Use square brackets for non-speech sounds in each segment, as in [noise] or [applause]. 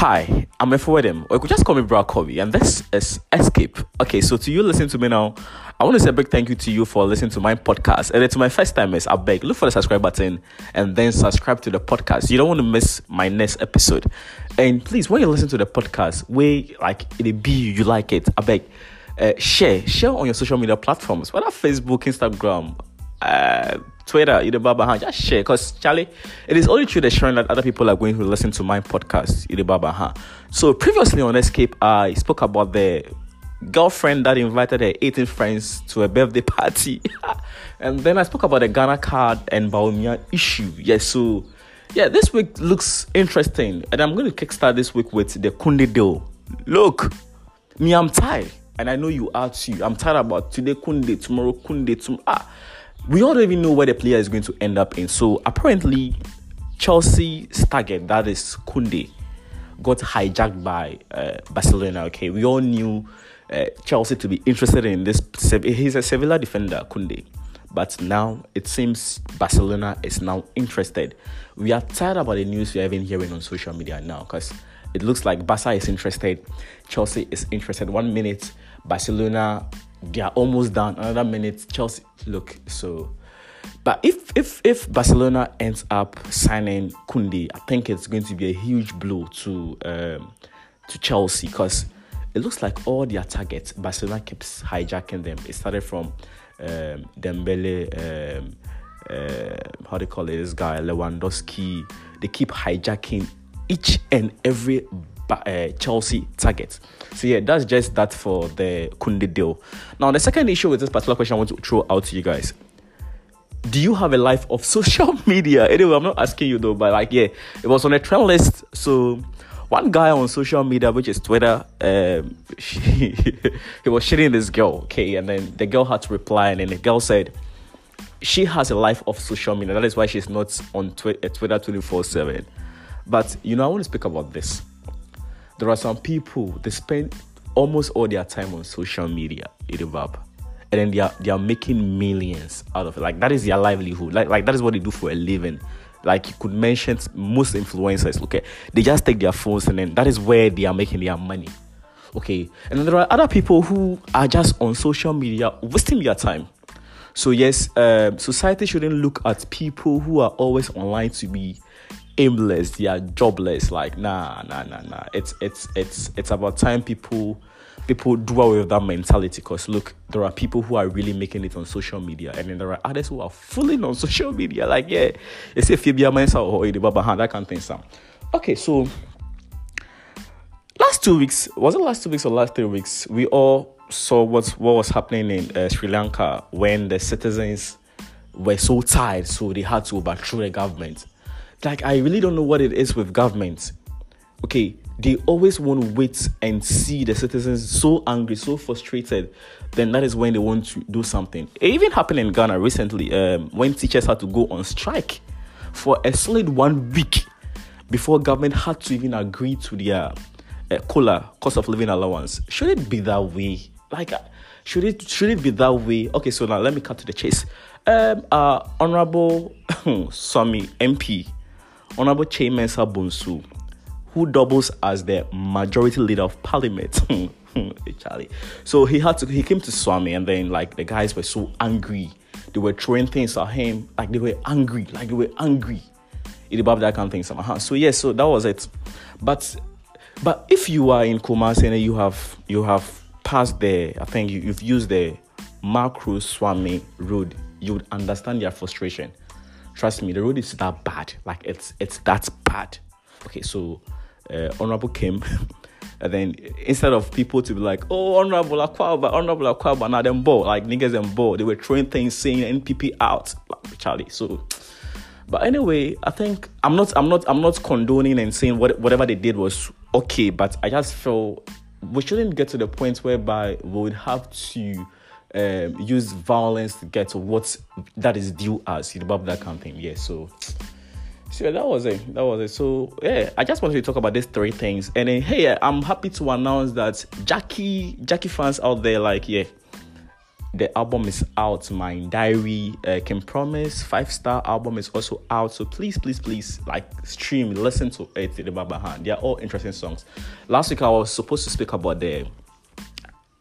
Hi, I'm Efowedem, or you could just call me Bra Kobe, and this is Escape. Okay, so to you listening to me now, I want to say a big thank you to you for listening to my podcast. And it's my first time, timers, I beg, look for the subscribe button and then subscribe to the podcast. You don't want to miss my next episode. And please, when you listen to the podcast, where like it be you like it, I beg, uh, share, share on your social media platforms, whether Facebook, Instagram, uh, Twitter, either Baba Han, just share. Because, Charlie, it is only through the sharing that other people are going to listen to my podcast, either Baba Han. So, previously on Escape, I spoke about the girlfriend that invited her 18 friends to a birthday party. [laughs] and then I spoke about the Ghana card and Bawumia issue. Yes, so, yeah, this week looks interesting. And I'm going to kickstart this week with the Koundé deal. Look, me, I'm tired. And I know you are too. I'm tired about today Koundé, tomorrow Koundé, tomorrow. Ah, we all don't even know where the player is going to end up in. So apparently, Chelsea's target, that is Koundé, got hijacked by uh, Barcelona. Okay, we all knew uh, Chelsea to be interested in this. He's a Sevilla defender, Koundé. But now it seems Barcelona is now interested. We are tired about the news we are even hearing on social media now because it looks like Barca is interested, Chelsea is interested. One minute, Barcelona they are almost done. Another minute, Chelsea. Look, so, but if if if Barcelona ends up signing Koundé, I think it's going to be a huge blow to um, to Chelsea because it looks like all their targets, Barcelona keeps hijacking them. It started from um, Dembele, um, uh, how do you call it, this guy Lewandowski. They keep hijacking each and every uh, Chelsea target. So yeah, that's just that for the Koundé deal. Now the second issue with this particular question I want to throw out to you guys. Do you have a life of [laughs] social media? Anyway, I'm not asking you though, but like yeah, it was on a trend list. So one guy on social media, which is Twitter, um, he, [laughs] he was shitting this girl, okay, and then the girl had to reply, and then the girl said she has a life of social media. That is why she's not on Twitter 24 7. But you know, I want to speak about this there are some people they spend almost all their time on social media. And then they are they are making millions out of it. Like that is their livelihood. Like like that is what they do for a living. Like you could mention most influencers. Okay, they just take their phones and then that is where they are making their money. Okay, and then there are other people who are just on social media wasting their time. So yes, um, society shouldn't look at people who are always online to be aimless, they are jobless. Like nah, nah, nah, nah. It's it's it's it's about time people people do away with that mentality. Cause look, there are people who are really making it on social media, and then there are others who are fooling on [laughs] social media. Like yeah, it's a Fibia Mensa or the Baba that of thing. Some. Okay, so last two weeks was it last two weeks or last three weeks? We all saw what what was happening in uh, Sri Lanka when the citizens were so tired, so they had to overthrow the government like I really don't know what it is with government. Okay, they always want to wait and see the citizens so angry, so frustrated. Then that is when they want to do something. It even happened in Ghana recently um, when teachers had to go on strike for a solid one week before government had to even agree to their uh, COLA cost of living allowance. Should it be that way? Like, uh, should it should it be that way? Okay, so now let me cut to the chase. Um, uh, Honorable [coughs] Suame MP Honorable Kyei-Mensah-Bonsu, who doubles as the majority leader of parliament. [laughs] Hmm, hmm, Charlie. So he had to he came to Suame and then like the guys were so angry. They were throwing things at him, like they were angry, like they were angry. It above that kind of thing somehow. Uh-huh. So yes, so that was it. But but if you are in Kumasi and you have you have passed the I think you, you've used the Macro Suame road, you would understand their frustration. Trust me, the road is that bad. Like it's it's that bad. Okay, so uh, honorable came. [laughs] and then instead of people to be like, oh, honorable Akwaba, honorable Akwaba, now them ball, like niggas and ball, they were throwing things saying NPP out, like, Charlie. So, but anyway, I think I'm not, I'm not, I'm not condoning and saying what whatever they did was okay, but I just feel we shouldn't get to the point whereby we would have to um, use violence to get to what that is due us, you know, that thing. Yeah, so so that was it. That was it. So yeah, I just wanted to talk about these three things. And then hey, I'm happy to announce that Jackie Jackie fans out there, like, yeah, the album is out. My diary uh, can promise five star album is also out. So please, please, please, like stream, listen to it. The Baba They are all interesting songs. Last week I was supposed to speak about the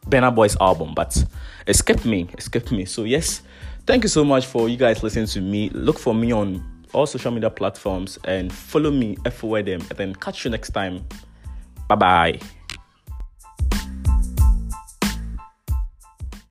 Burna Boy's album, but escaped me, escaped me. So yes, thank you so much for you guys listening to me. Look for me on all social media platforms and follow me everywhere. And then catch you next time. Bye bye.